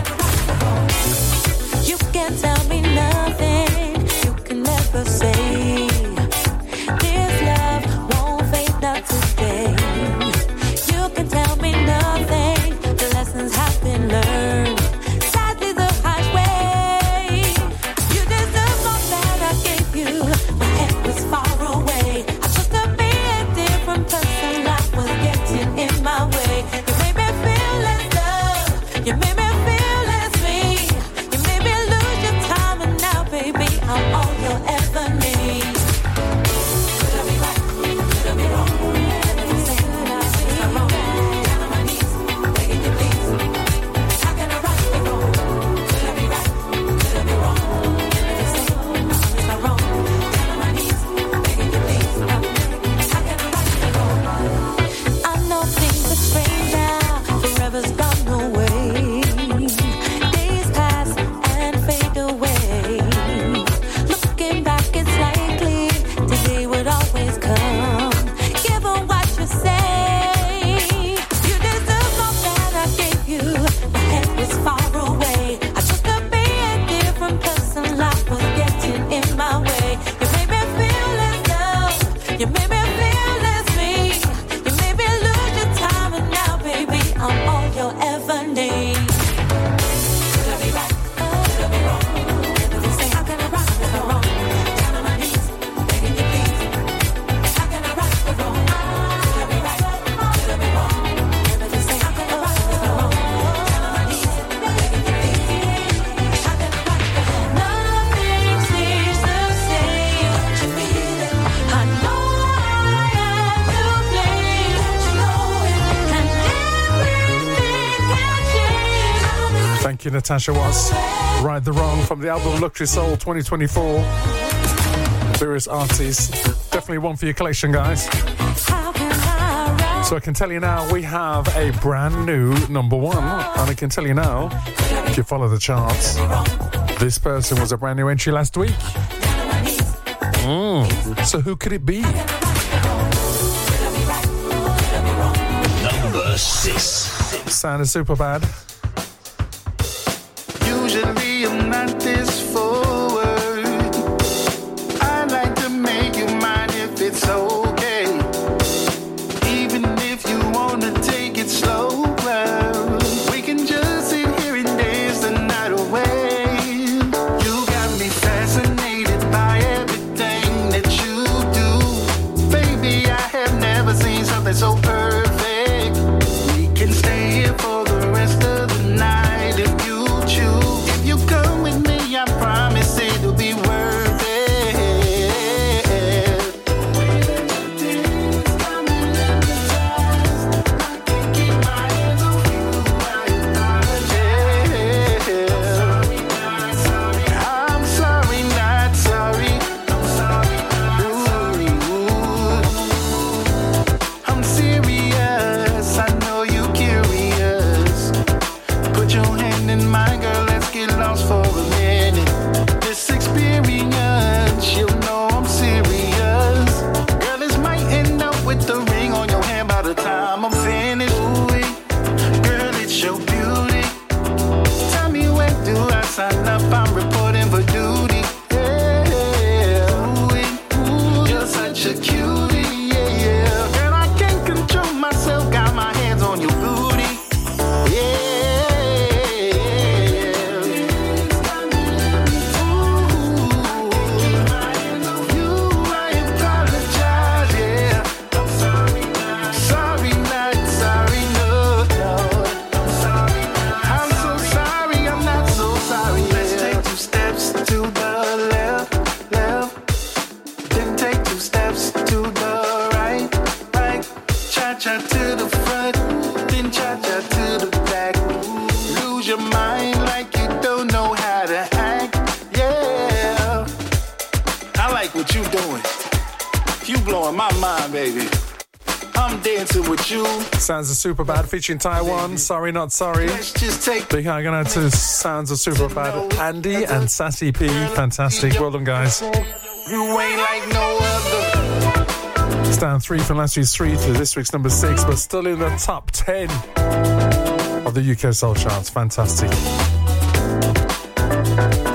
Natasha Watts. Right the Wrong from the album Luxury Soul 2024. Various artists. Definitely one for your collection, guys. So I can tell you now, we have a brand new number one. And I can tell you now, if you follow the charts, this person was a brand new entry last week. Mm. So who could it be? Number six. Sound Sounded super bad. Sounds of Super Bad featuring Taiwan. Sorry, not sorry. Big hug out to Sounds of Super Bad. Andy and Sassy P. Fantastic. Well done, guys. You ain't like no other. It's down three from last week's three to this week's number six, but still in the top ten of the UK Soul Charts. Fantastic.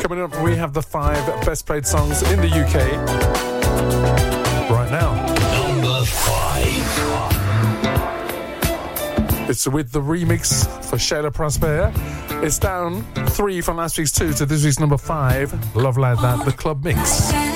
Coming up, we have the five best played songs in the UK It's with the remix for Shayla Prosper. It's down three from last week's two to this week's number five. Love like that, the club mix.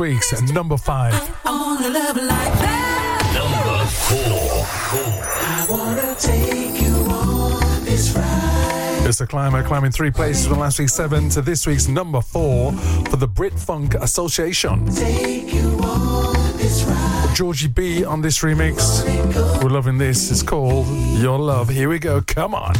Week's number five. Number four. I wanna take you on this ride. It's a climber climbing three places from last week's seven to this week's number four for the Brit Funk Association. Take you on this ride. Georgie B on this remix. We're loving this. It's called Your Love. Here we go. Come on.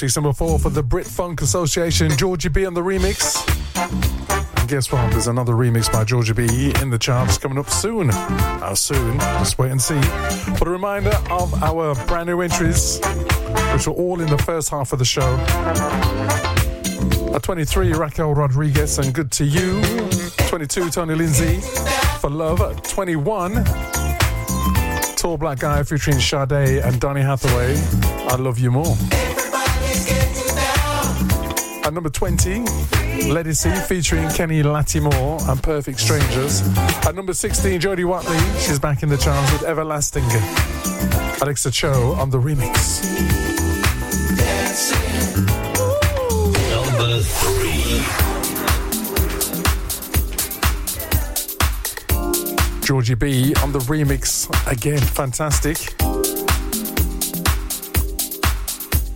This number four for the Brit Funk Association. Georgie B on the remix. And guess what? There's another remix by Georgie B in the charts coming up soon. How soon? Just wait and see. But a reminder of our brand new entries, which were all in the first half of the show. At 23, Raquel Rodriguez and Good to You. 22, Tony Lindsay for Love. At 21, Tall Black Guy featuring Sade and Donny Hathaway. I Love You More. Everybody's getting down. At number 20, Legacy featuring Kenny Lattimore and Perfect Strangers. At number 16, Jody Watley. She's back in the charts with Everlasting. Alexa Cho on the remix. Number three. Georgie B on the remix again. Fantastic.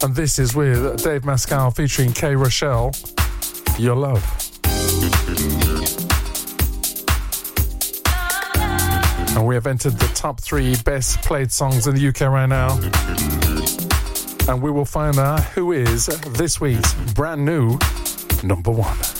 And this is with Dave Mascal featuring K. Rochelle. Your Love. And we have entered the top three best played songs in the UK right now. And we will find out who is this week's brand new number one.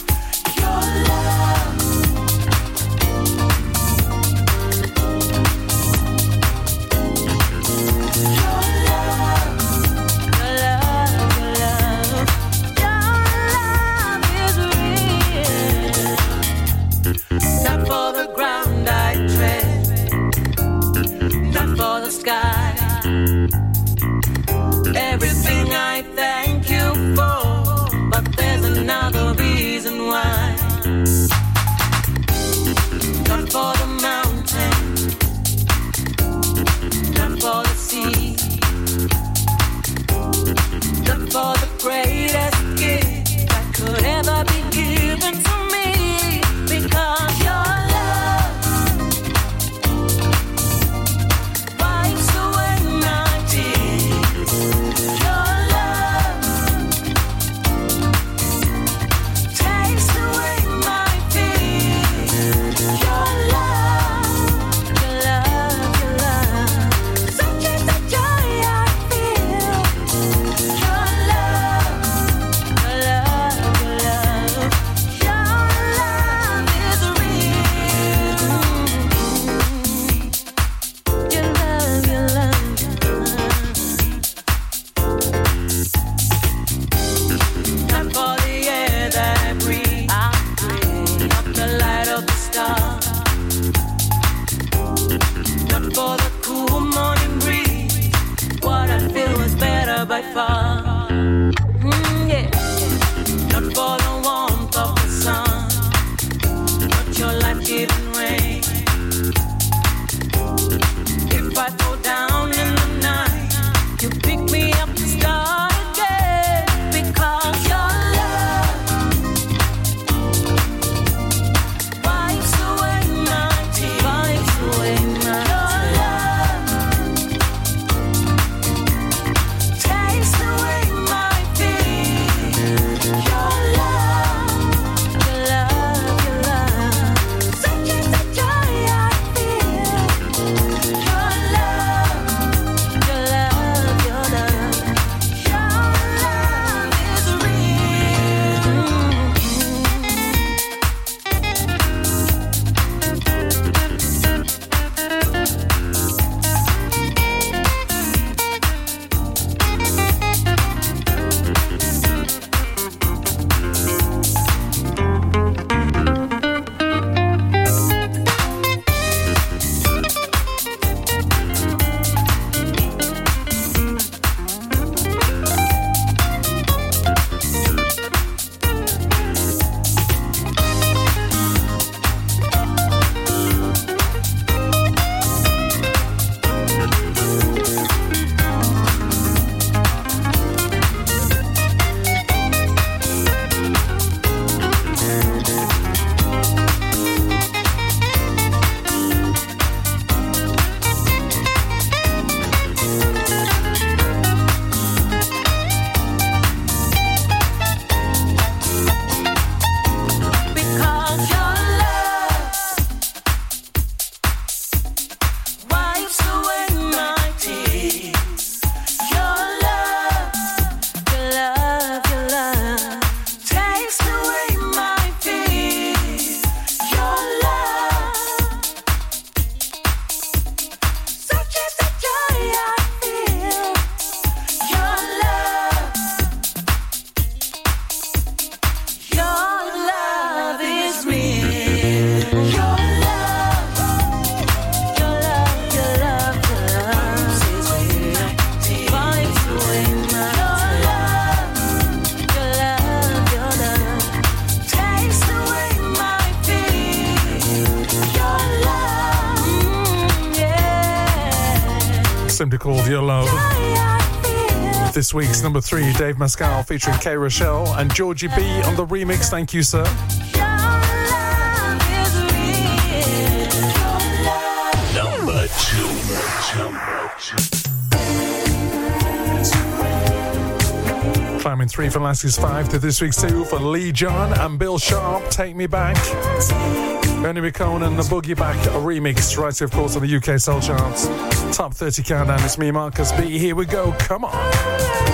This week's number three, Dave Mascal featuring K. Rochelle and Georgie B on the remix. Thank you, sir. Number two. Climbing three for last week's five to this week's two for Lee John and Bill Sharpe. Take me back. Bernie McCone and the Boogie Back remix, right of course, on the UK Soul Charts. Top 30 countdown. It's me, Marcus B. Here we go. Come on.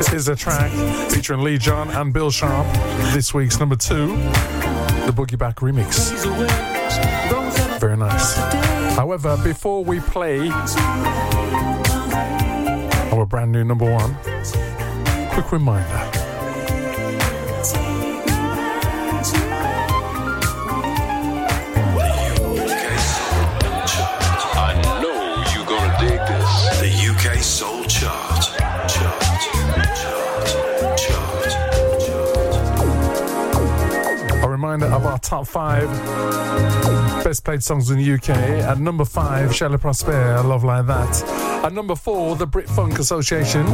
Back is a track featuring Lee John and Bill Sharpe. This week's number two, the Boogie Back remix. Very nice. However, before we play our brand new number one, quick reminder. Top five best played songs in the UK. At number five, Shelley Prosper, Love Like That. At number four, the Brit Funk Association,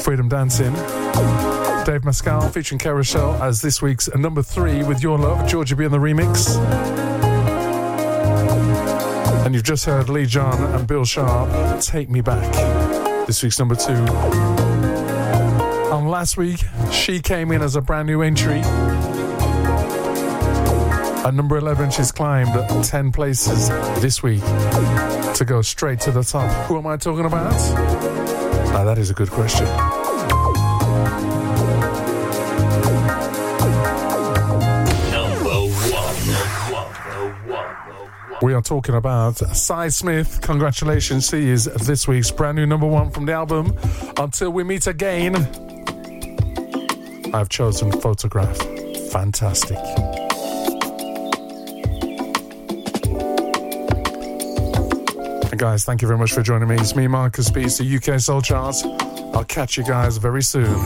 Freedom Dancing. Dave Mascal featuring K. Rochelle as this week's number three with Your Love, Georgie B on the remix. And you've just heard Lee John and Bill Sharpe, Take Me Back. This week's number two. One last week. She came in as a brand new entry. At number 11, she's climbed 10 places this week to go straight to the top. Who am I talking about? Now, that is a good question. Number one. We are talking about Sy Smith. Congratulations, she is this week's brand new number one from the album. Until we meet again, I've chosen Photograph. Fantastic. And guys, thank you very much for joining me. It's me, Marcus B. It's the UK Soul Charts. I'll catch you guys very soon.